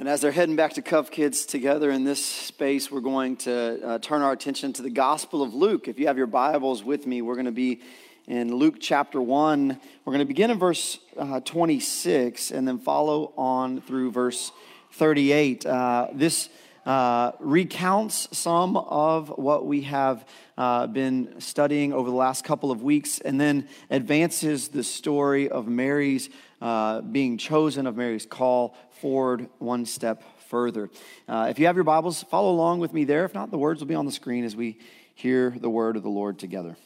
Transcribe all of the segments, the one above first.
And as they're heading back to Cuff Kids together in this space, we're going to uh, turn our attention to the Gospel of Luke. If you have your Bibles with me, we're going to be in Luke chapter 1. We're going to begin in verse uh, 26 and then follow on through verse 38. Uh, this uh, recounts some of what we have uh, been studying over the last couple of weeks and then advances the story of Mary's uh, being chosen, of Mary's call forward one step further. Uh, if you have your Bibles, follow along with me there. If not, the words will be on the screen as we hear the word of the Lord together.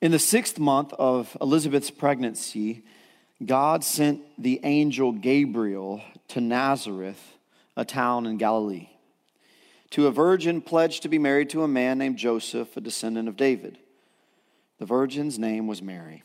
In the sixth month of Elizabeth's pregnancy, God sent the angel Gabriel to Nazareth, a town in Galilee, to a virgin pledged to be married to a man named Joseph, a descendant of David. The virgin's name was Mary.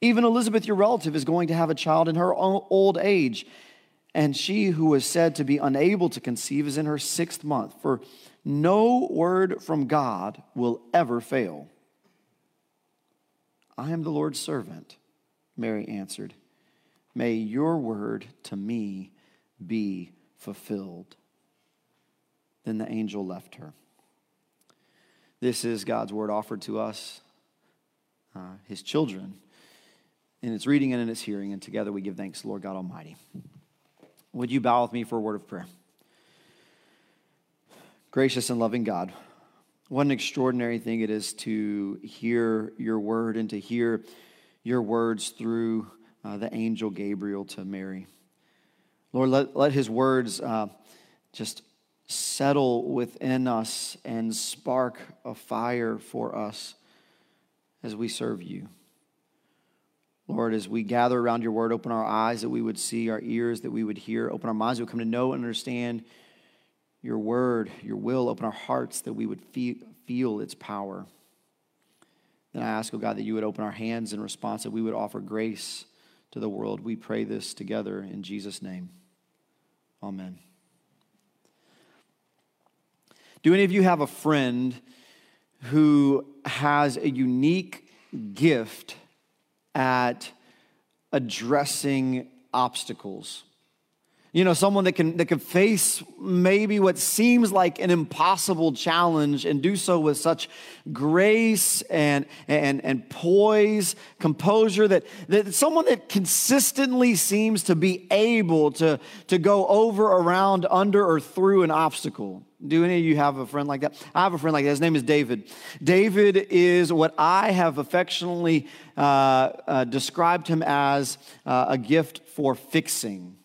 Even Elizabeth, your relative, is going to have a child in her old age. And she who was said to be unable to conceive is in her sixth month. For no word from God will ever fail. I am the Lord's servant, Mary answered. May your word to me be fulfilled. Then the angel left her. This is God's word offered to us, uh, his children in its reading and in its hearing. And together we give thanks, Lord God Almighty. Would you bow with me for a word of prayer? Gracious and loving God, what an extraordinary thing it is to hear your word and to hear your words through uh, the angel Gabriel to Mary. Lord, let, let his words uh, just settle within us and spark a fire for us as we serve you. Lord, as we gather around your word, open our eyes that we would see, our ears that we would hear, open our minds that we would come to know and understand your word, your will, open our hearts that we would feel, feel its power. Then I ask, oh God, that you would open our hands in response, that we would offer grace to the world. We pray this together in Jesus' name. Amen. Do any of you have a friend who has a unique gift at addressing obstacles. You know, someone that can, that can face maybe what seems like an impossible challenge and do so with such grace and, and, and poise, composure, that, that someone that consistently seems to be able to, to go over, around, under, or through an obstacle. Do any of you have a friend like that? I have a friend like that. His name is David. David is what I have affectionately uh, uh, described him as uh, a gift for fixing.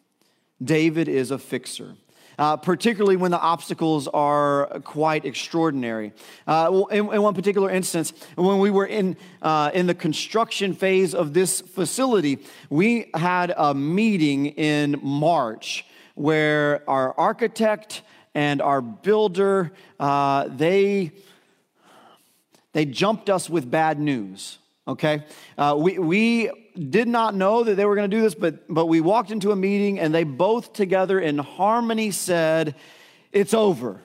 David is a fixer. Uh, particularly when the obstacles are quite extraordinary. Uh, in, in, one particular instance, when we were in, uh, in the construction phase of this facility, we had a meeting in March where our architect and our builder, uh, they, they jumped us with bad news, okay? Uh, we, we did not know that they were going to do this, but, but we walked into a meeting and they both together in harmony said, It's over.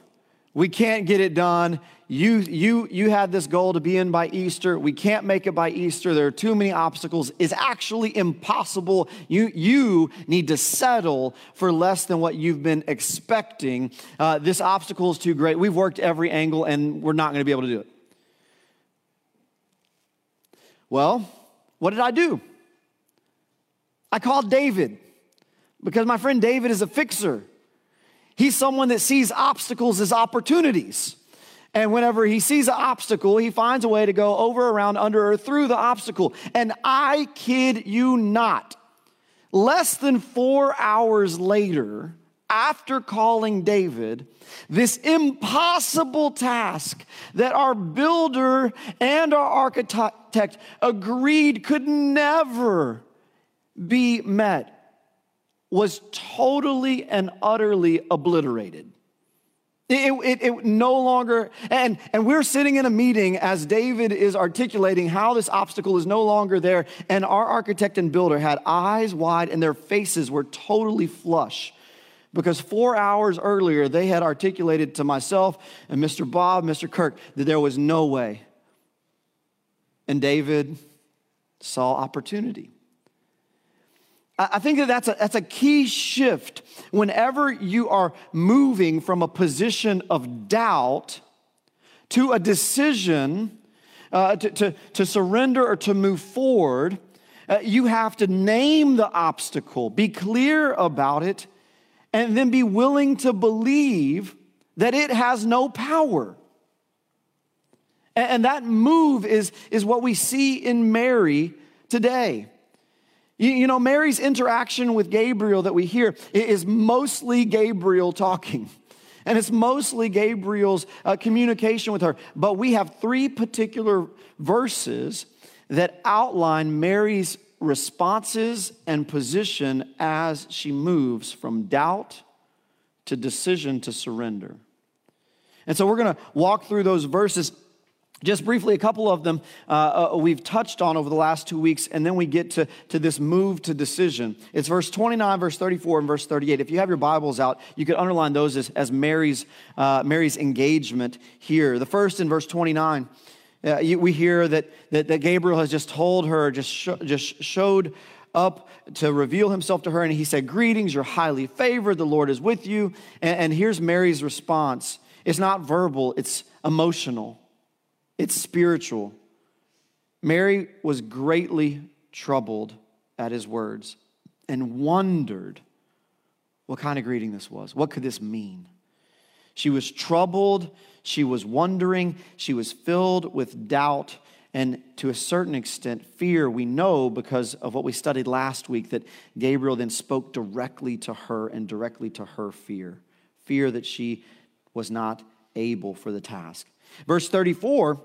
We can't get it done. You, you, you had this goal to be in by Easter. We can't make it by Easter. There are too many obstacles. It's actually impossible. You, you need to settle for less than what you've been expecting. Uh, this obstacle is too great. We've worked every angle and we're not going to be able to do it. Well, what did I do? I called David Because my friend David is a fixer. He's someone that sees obstacles as opportunities. And whenever he sees an obstacle, he finds a way to go over, around, under, or through the obstacle. And I kid you not, less than four hours later, after calling David, this impossible task that our builder and our architect agreed could never be met was totally and utterly obliterated. It, it, it, no longer, and, and we're sitting in a meeting as David is articulating how this obstacle is no longer there. And our architect and builder had eyes wide and their faces were totally flush because four hours earlier they had articulated to myself and Mr. Bob, Mr. Kirk, that there was no way. And David saw opportunity. I think that that's a, that's a key shift whenever you are moving from a position of doubt to a decision uh, to, to, to, surrender or to move forward. Uh, you have to name the obstacle, be clear about it, and then be willing to believe that it has no power. And, that move is, is what we see in Mary today. You, you know, Mary's interaction with Gabriel that we hear is mostly Gabriel talking. And it's mostly Gabriel's uh, communication with her. But we have three particular verses that outline Mary's responses and position as she moves from doubt to decision to surrender. And so we're going to walk through those verses just briefly, a couple of them uh, uh, we've touched on over the last two weeks, and then we get to, to this move to decision. It's verse 29, verse 34, and verse 38. If you have your Bibles out, you could underline those as, as Mary's, uh, Mary's engagement here. The first in verse 29, uh, you, we hear that, that, that, Gabriel has just told her, just, sh- just showed up to reveal himself to her, and he said, Greetings, you're highly favored, the Lord is with you. and, and here's Mary's response it's not verbal, it's emotional it's spiritual. Mary was greatly troubled at his words and wondered what kind of greeting this was. What could this mean? She was troubled, she was wondering, she was filled with doubt, and to a certain extent, fear. We know because of what we studied last week that Gabriel then spoke directly to her and directly to her fear fear that she was not able for the task. Verse 34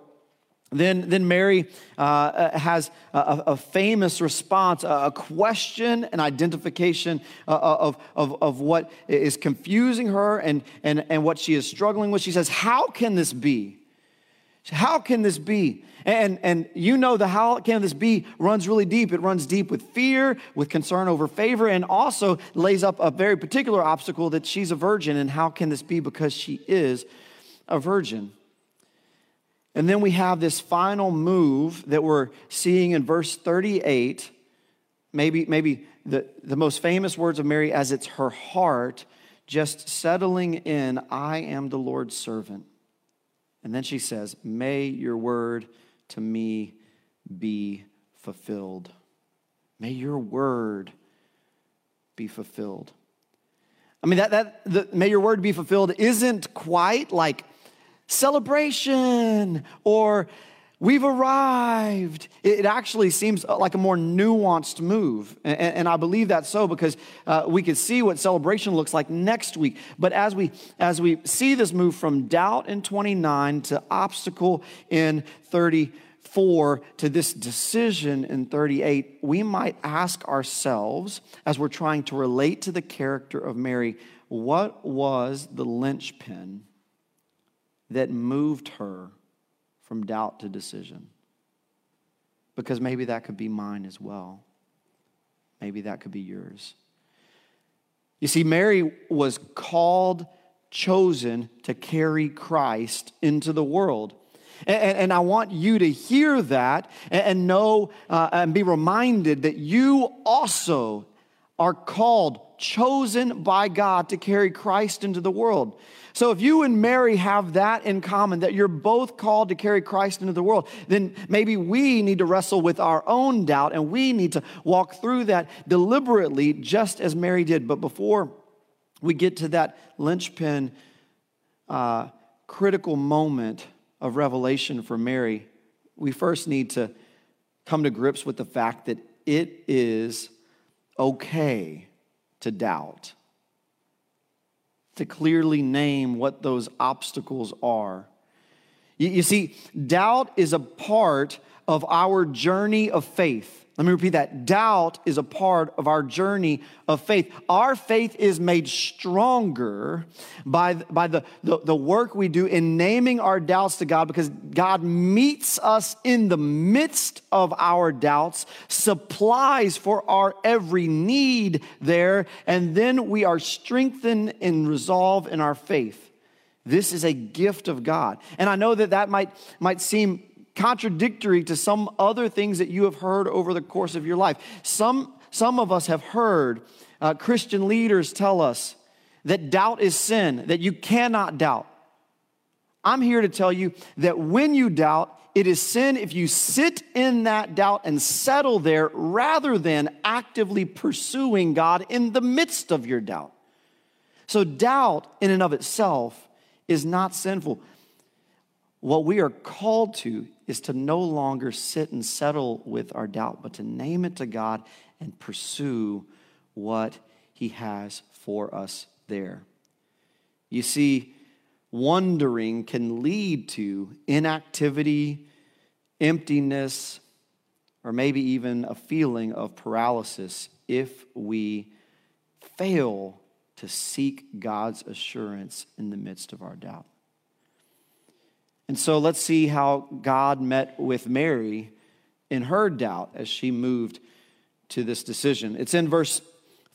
then, then Mary uh, uh, has a, a, famous response, a question, an identification uh, uh, of, of, of what is confusing her and, and, and what she is struggling with. She says, How can this be? How can this be? And, and you know the how can this be runs really deep. It runs deep with fear, with concern over favor, and also lays up a very particular obstacle that she's a virgin. And how can this be? Because she is a virgin. And then we have this final move that we're seeing in verse 38. Maybe, maybe the, the most famous words of Mary as it's her heart just settling in, I am the Lord's servant. And then she says, May your word to me be fulfilled. May your word be fulfilled. I mean, that, that the, may your word be fulfilled isn't quite like celebration or we've arrived. It actually seems like a more nuanced move. And, I believe that's so because uh, we could see what celebration looks like next week. But as we, as we see this move from doubt in 29 to obstacle in 34 to this decision in 38, we might ask ourselves as we're trying to relate to the character of Mary, what was the linchpin? That moved her from doubt to decision. Because maybe that could be mine as well. Maybe that could be yours. You see, Mary was called, chosen to carry Christ into the world. And, and, I want you to hear that and, know uh, and be reminded that you also are called, chosen by God to carry Christ into the world. So if you and Mary have that in common, that you're both called to carry Christ into the world, then maybe we need to wrestle with our own doubt and we need to walk through that deliberately, just as Mary did. But before we get to that linchpin, uh, critical moment of revelation for Mary, we first need to come to grips with the fact that it is okay to doubt to clearly name what those obstacles are. You, see, doubt is a part of our journey of faith. Let me repeat that. Doubt is a part of our journey of faith. Our faith is made stronger by, by the, the, the, work we do in naming our doubts to God because God meets us in the midst of our doubts, supplies for our every need there, and then we are strengthened in resolve in our faith. This is a gift of God. And I know that that might, might seem contradictory to some other things that you have heard over the course of your life. Some, some of us have heard uh, Christian leaders tell us that doubt is sin, that you cannot doubt. I'm here to tell you that when you doubt, it is sin if you sit in that doubt and settle there rather than actively pursuing God in the midst of your doubt. So, doubt in and of itself is not sinful. What we are called to is to no longer sit and settle with our doubt, but to name it to God and pursue what He has for us there. You see, wondering can lead to inactivity, emptiness, or maybe even a feeling of paralysis if we fail to seek God's assurance in the midst of our doubt. And so let's see how God met with Mary in her doubt as she moved to this decision. It's in verse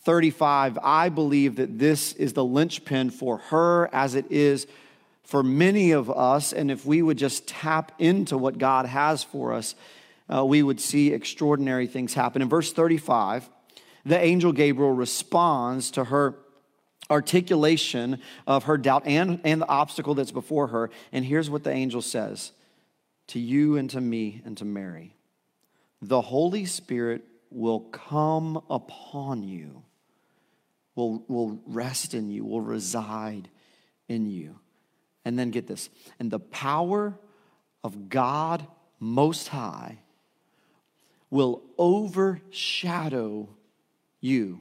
35. I believe that this is the linchpin for her as it is for many of us. And if we would just tap into what God has for us, uh, we would see extraordinary things happen. In verse 35, the angel Gabriel responds to her articulation of her doubt and, and the obstacle that's before her. And here's what the angel says to you and to me and to Mary The Holy Spirit will come upon you, will, will rest in you, will reside in you. And then get this and the power of God Most High will overshadow you.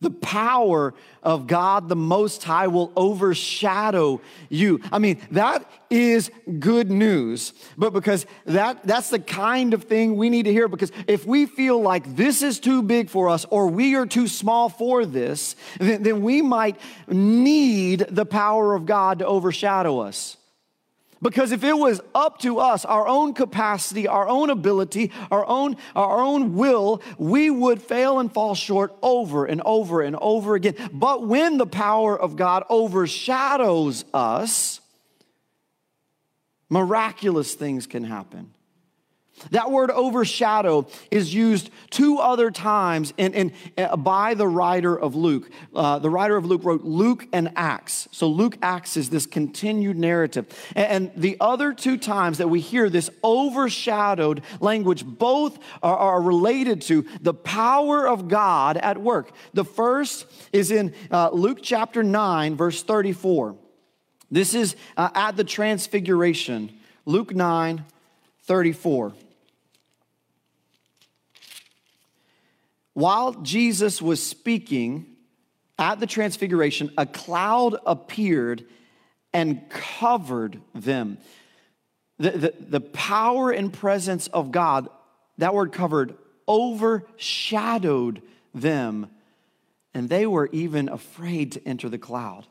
The power of God the Most High will overshadow you. I mean, that is good news. But because that, that's the kind of thing we need to hear, because if we feel like this is too big for us or we are too small for this, then, then we might need the power of God to overshadow us. Because if it was up to us, our own capacity, our own ability, our own, our own will, we would fail and fall short over and over and over again. But when the power of God overshadows us, miraculous things can happen. That word overshadow is used two other times in, in, uh, by the writer of Luke. Uh, the writer of Luke wrote Luke and Acts. So Luke Acts is this continued narrative. And, and, the other two times that we hear this overshadowed language, both are, are related to the power of God at work. The first is in uh, Luke chapter 9, verse 34. This is uh, at the transfiguration. Luke 9, 34. While Jesus was speaking at the transfiguration, a cloud appeared and covered them. The, the, the power and presence of God, that word covered, overshadowed them, and they were even afraid to enter the cloud.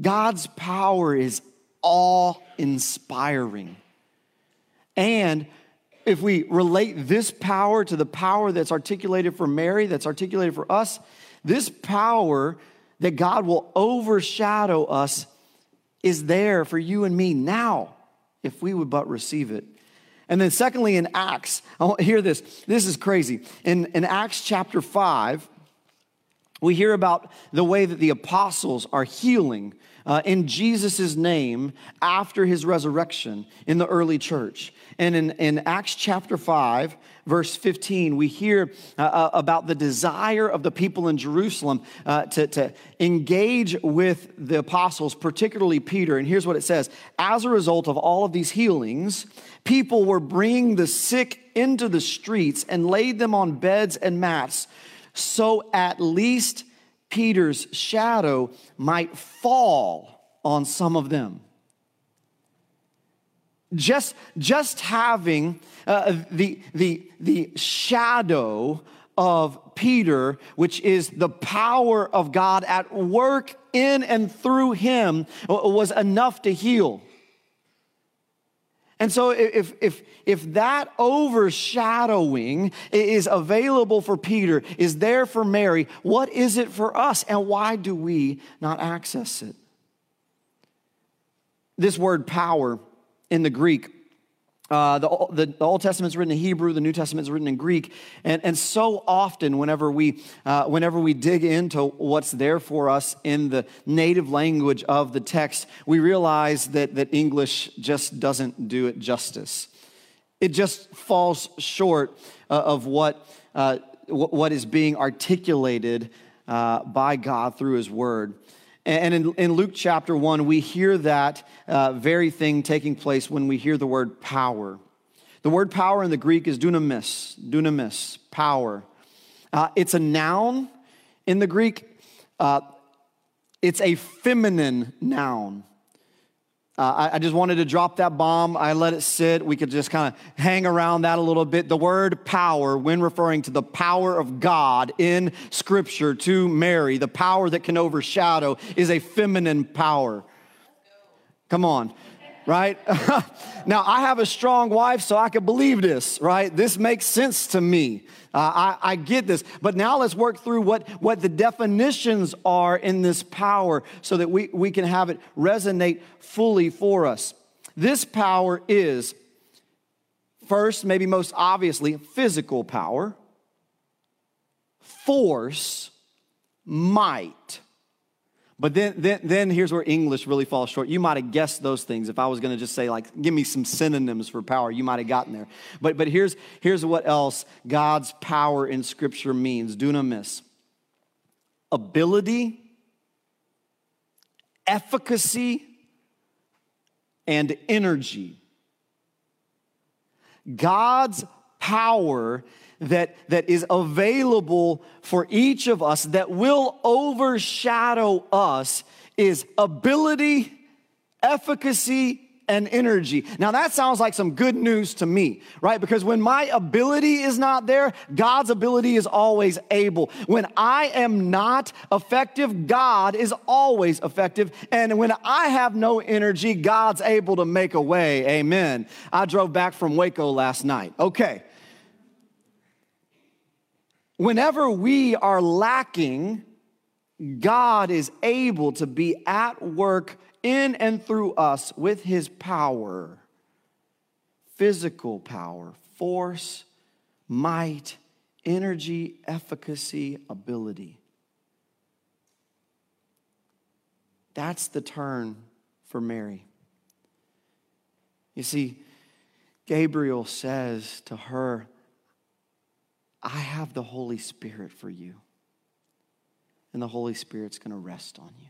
God's power is awe inspiring. And if we relate this power to the power that's articulated for Mary, that's articulated for us, this power that God will overshadow us is there for you and me now, if we would but receive it. And then, secondly, in Acts, I want to hear this. This is crazy. In, in Acts chapter 5, We hear about the way that the apostles are healing uh, in Jesus' name after his resurrection in the early church. And in, in Acts chapter 5, verse 15, we hear uh, uh, about the desire of the people in Jerusalem uh, to, to engage with the apostles, particularly Peter. And here's what it says As a result of all of these healings, people were bringing the sick into the streets and laid them on beds and mats, so at least Peter's shadow might fall on some of them. Just, just having uh, the, the, the shadow of Peter, which is the power of God at work in and through him, was enough to heal. And so, if, if, if that overshadowing is available for Peter, is there for Mary, what is it for us, and why do we not access it? This word power in the Greek. Uh, the, the, Old Testament's written in Hebrew, the New Testament's written in Greek. And, and so often, whenever we, uh, whenever we dig into what's there for us in the native language of the text, we realize that, that English just doesn't do it justice. It just falls short uh, of what, uh, what is being articulated uh, by God through His Word. And in, in, Luke chapter 1, we hear that uh, very thing taking place when we hear the word power. The word power in the Greek is dunamis, dunamis, power. Uh, it's a noun in the Greek, uh, it's a feminine noun. Uh, I, I, just wanted to drop that bomb. I let it sit. We could just kind of hang around that a little bit. The word power, when referring to the power of God in Scripture to Mary, the power that can overshadow, is a feminine power. Come on right? now, I have a strong wife, so I can believe this, right? This makes sense to me. Uh, I, I get this. But now let's work through what, what the definitions are in this power so that we, we can have it resonate fully for us. This power is, first, maybe most obviously, physical power, force, might. But then, then, then here's where English really falls short. You might have guessed those things. If I was going to just say, like, give me some synonyms for power, you might have gotten there. But, but here's, here's what else God's power in Scripture means dunamis ability, efficacy, and energy. God's power that, that is available for each of us that will overshadow us is ability, efficacy, and energy. Now, that sounds like some good news to me, right? Because when my ability is not there, God's ability is always able. When I am not effective, God is always effective. And when I have no energy, God's able to make a way. Amen. I drove back from Waco last night. Okay. Whenever we are lacking, God is able to be at work in and through us with his power physical power, force, might, energy, efficacy, ability. That's the turn for Mary. You see, Gabriel says to her, I have the Holy Spirit for you. And the Holy Spirit's going to rest on you.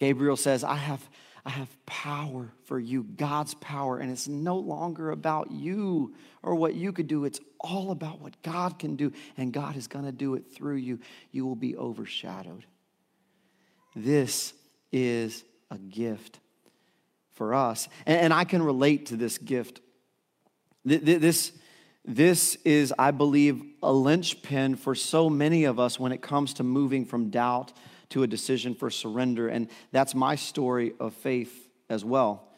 Gabriel says, I have, I have power for you, God's power, and it's no longer about you or what you could do. It's all about what God can do, and God is going to do it through you. You will be overshadowed. This is a gift for us. And, and I can relate to this gift. This, this is, I believe, a linchpin for so many of us when it comes to moving from doubt to a decision for surrender. And that's my story of faith as well.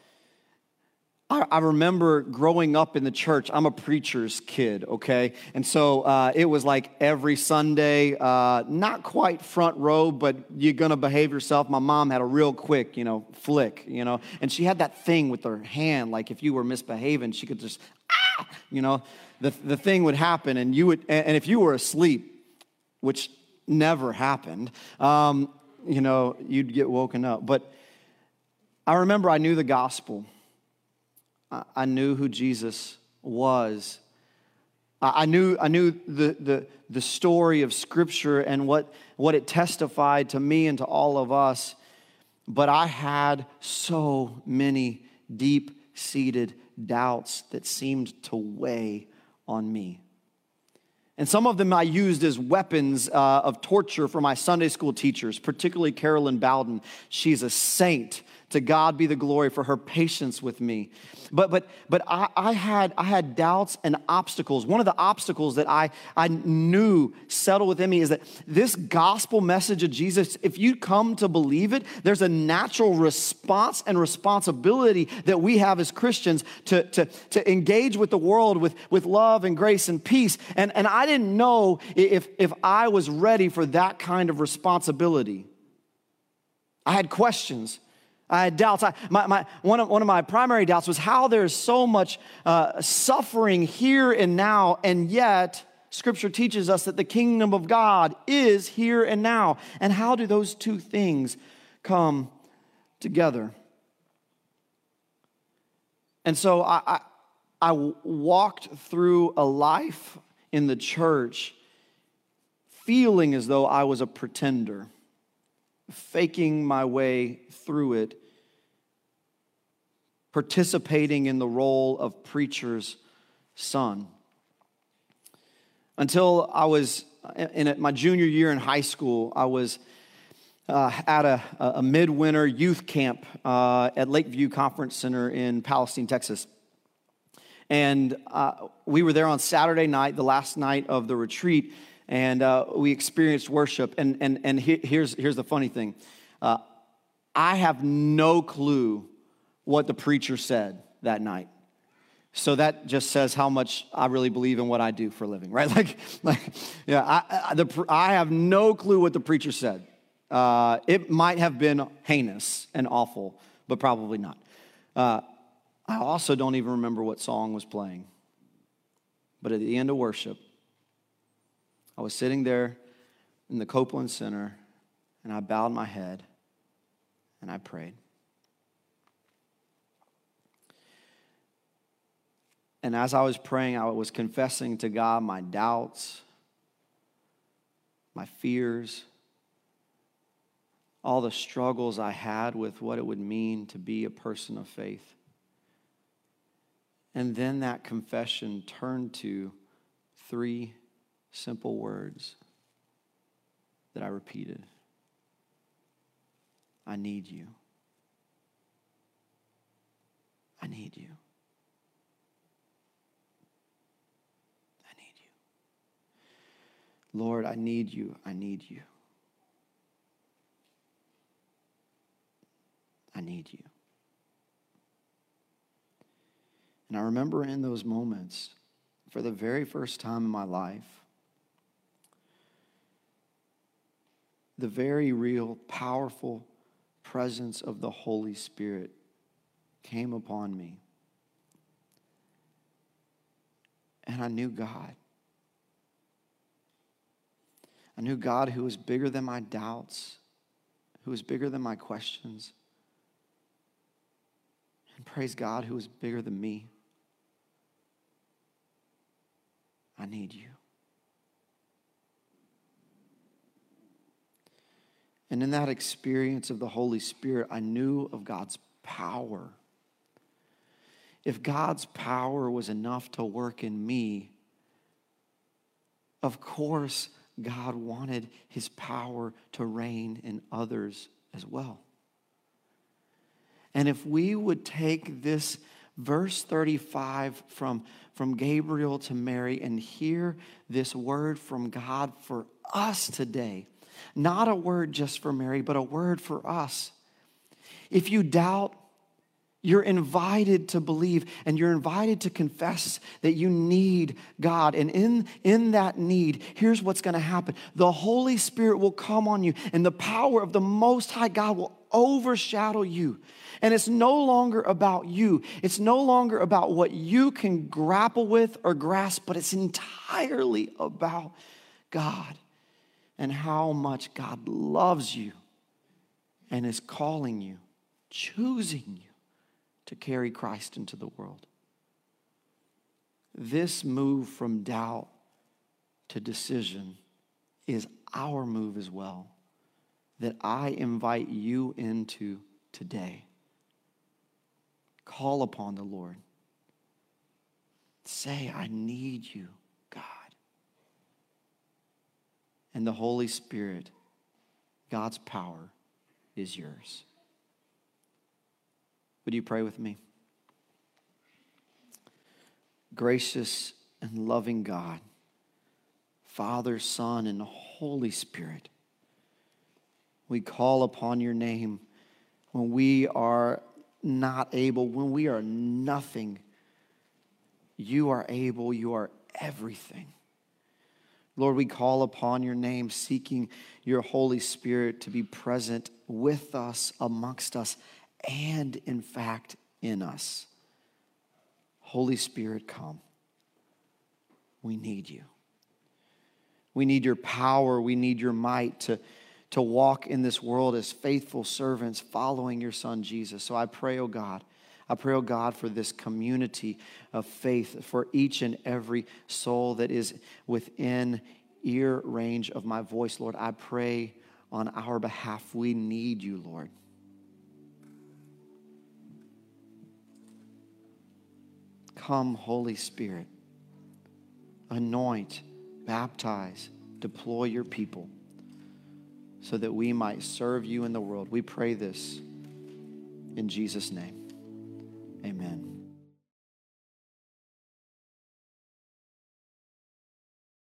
I, remember growing up in the church. I'm a preacher's kid, okay? And so uh, it was like every Sunday, uh, not quite front row, but you're gonna behave yourself. My mom had a real quick, you know, flick, you know, and she had that thing with her hand, like if you were misbehaving, she could just, you know, the, the thing would happen and you would, and if you were asleep, which never happened, um, you know, you'd get woken up. But I remember I knew the gospel, I knew who Jesus was. I knew, I knew the, the, the story of Scripture and what, what it testified to me and to all of us, but I had so many deep seated doubts that seemed to weigh on me. And some of them I used as weapons uh, of torture for my Sunday school teachers, particularly Carolyn Bowden. She's a saint. To God be the glory for her patience with me. But, but, but I, I, had, I had doubts and obstacles. One of the obstacles that I, I knew settled within me is that this gospel message of Jesus, if you come to believe it, there's a natural response and responsibility that we have as Christians to, to, to engage with the world with, with love and grace and peace. And, and I didn't know if, if I was ready for that kind of responsibility. I had questions. I had doubts. I, my, my, one, of, one of my primary doubts was how there's so much uh, suffering here and now, and yet Scripture teaches us that the kingdom of God is here and now. And how do those two things come together? And so I, I, I walked through a life in the church feeling as though I was a pretender, faking my way through it participating in the role of preacher's son. Until I was in my junior year in high school, I was uh, at a, a, midwinter youth camp uh, at Lakeview Conference Center in Palestine, Texas. And uh, we were there on Saturday night, the last night of the retreat, and uh, we experienced worship. And, and, and here's, here's the funny thing uh, I have no clue what the preacher said that night. So that just says how much I really believe in what I do for a living, right? Like, like yeah, I, I, the, I have no clue what the preacher said. Uh, it might have been heinous and awful, but probably not. Uh, I also don't even remember what song was playing. But at the end of worship, I was sitting there in the Copeland Center and I bowed my head and I prayed. And as I was praying, I was confessing to God my doubts, my fears, all the struggles I had with what it would mean to be a person of faith. And then that confession turned to three simple words that I repeated I need you. I need you. I need you. Lord, I need you. I need you. I need you. And I remember in those moments, for the very first time in my life, the very real, powerful presence of the Holy Spirit came upon me. And I knew God. I knew God who was bigger than my doubts, who was bigger than my questions. And praise God who is bigger than me. I need you. And in that experience of the Holy Spirit, I knew of God's power. If God's power was enough to work in me, of course, God wanted his power to reign in others as well. And if we would take this verse 35 from, from Gabriel to Mary and hear this word from God for us today, not a word just for Mary, but a word for us. If you doubt, you're invited to believe and you're invited to confess that you need God. And in, in that need, here's what's going to happen the Holy Spirit will come on you, and the power of the Most High God will overshadow you. And it's no longer about you, it's no longer about what you can grapple with or grasp, but it's entirely about God. And how much God loves you and is calling you, choosing you to carry Christ into the world. This move from doubt to decision is our move as well that I invite you into today. Call upon the Lord. Say, I need you, God. And the Holy Spirit, God's power, is yours. Would you pray with me? Gracious and loving God, Father, Son, and Holy Spirit, we call upon your name when we are not able, when we are nothing. You are able, you are everything. Lord, we call upon your name, seeking your Holy Spirit to be present with us, amongst us, and in fact, in us. Holy Spirit, come. We need you. We need your power. We need your might to, to walk in this world as faithful servants following your Son, Jesus. So I pray, oh God, I pray, oh God, for this community of faith, for each and every soul that is within ear range of my voice, Lord. I pray on our behalf. We need you, Lord. Come, Holy Spirit, anoint, baptize, deploy your people so that we might serve you in the world. We pray this in Jesus' name. Amen.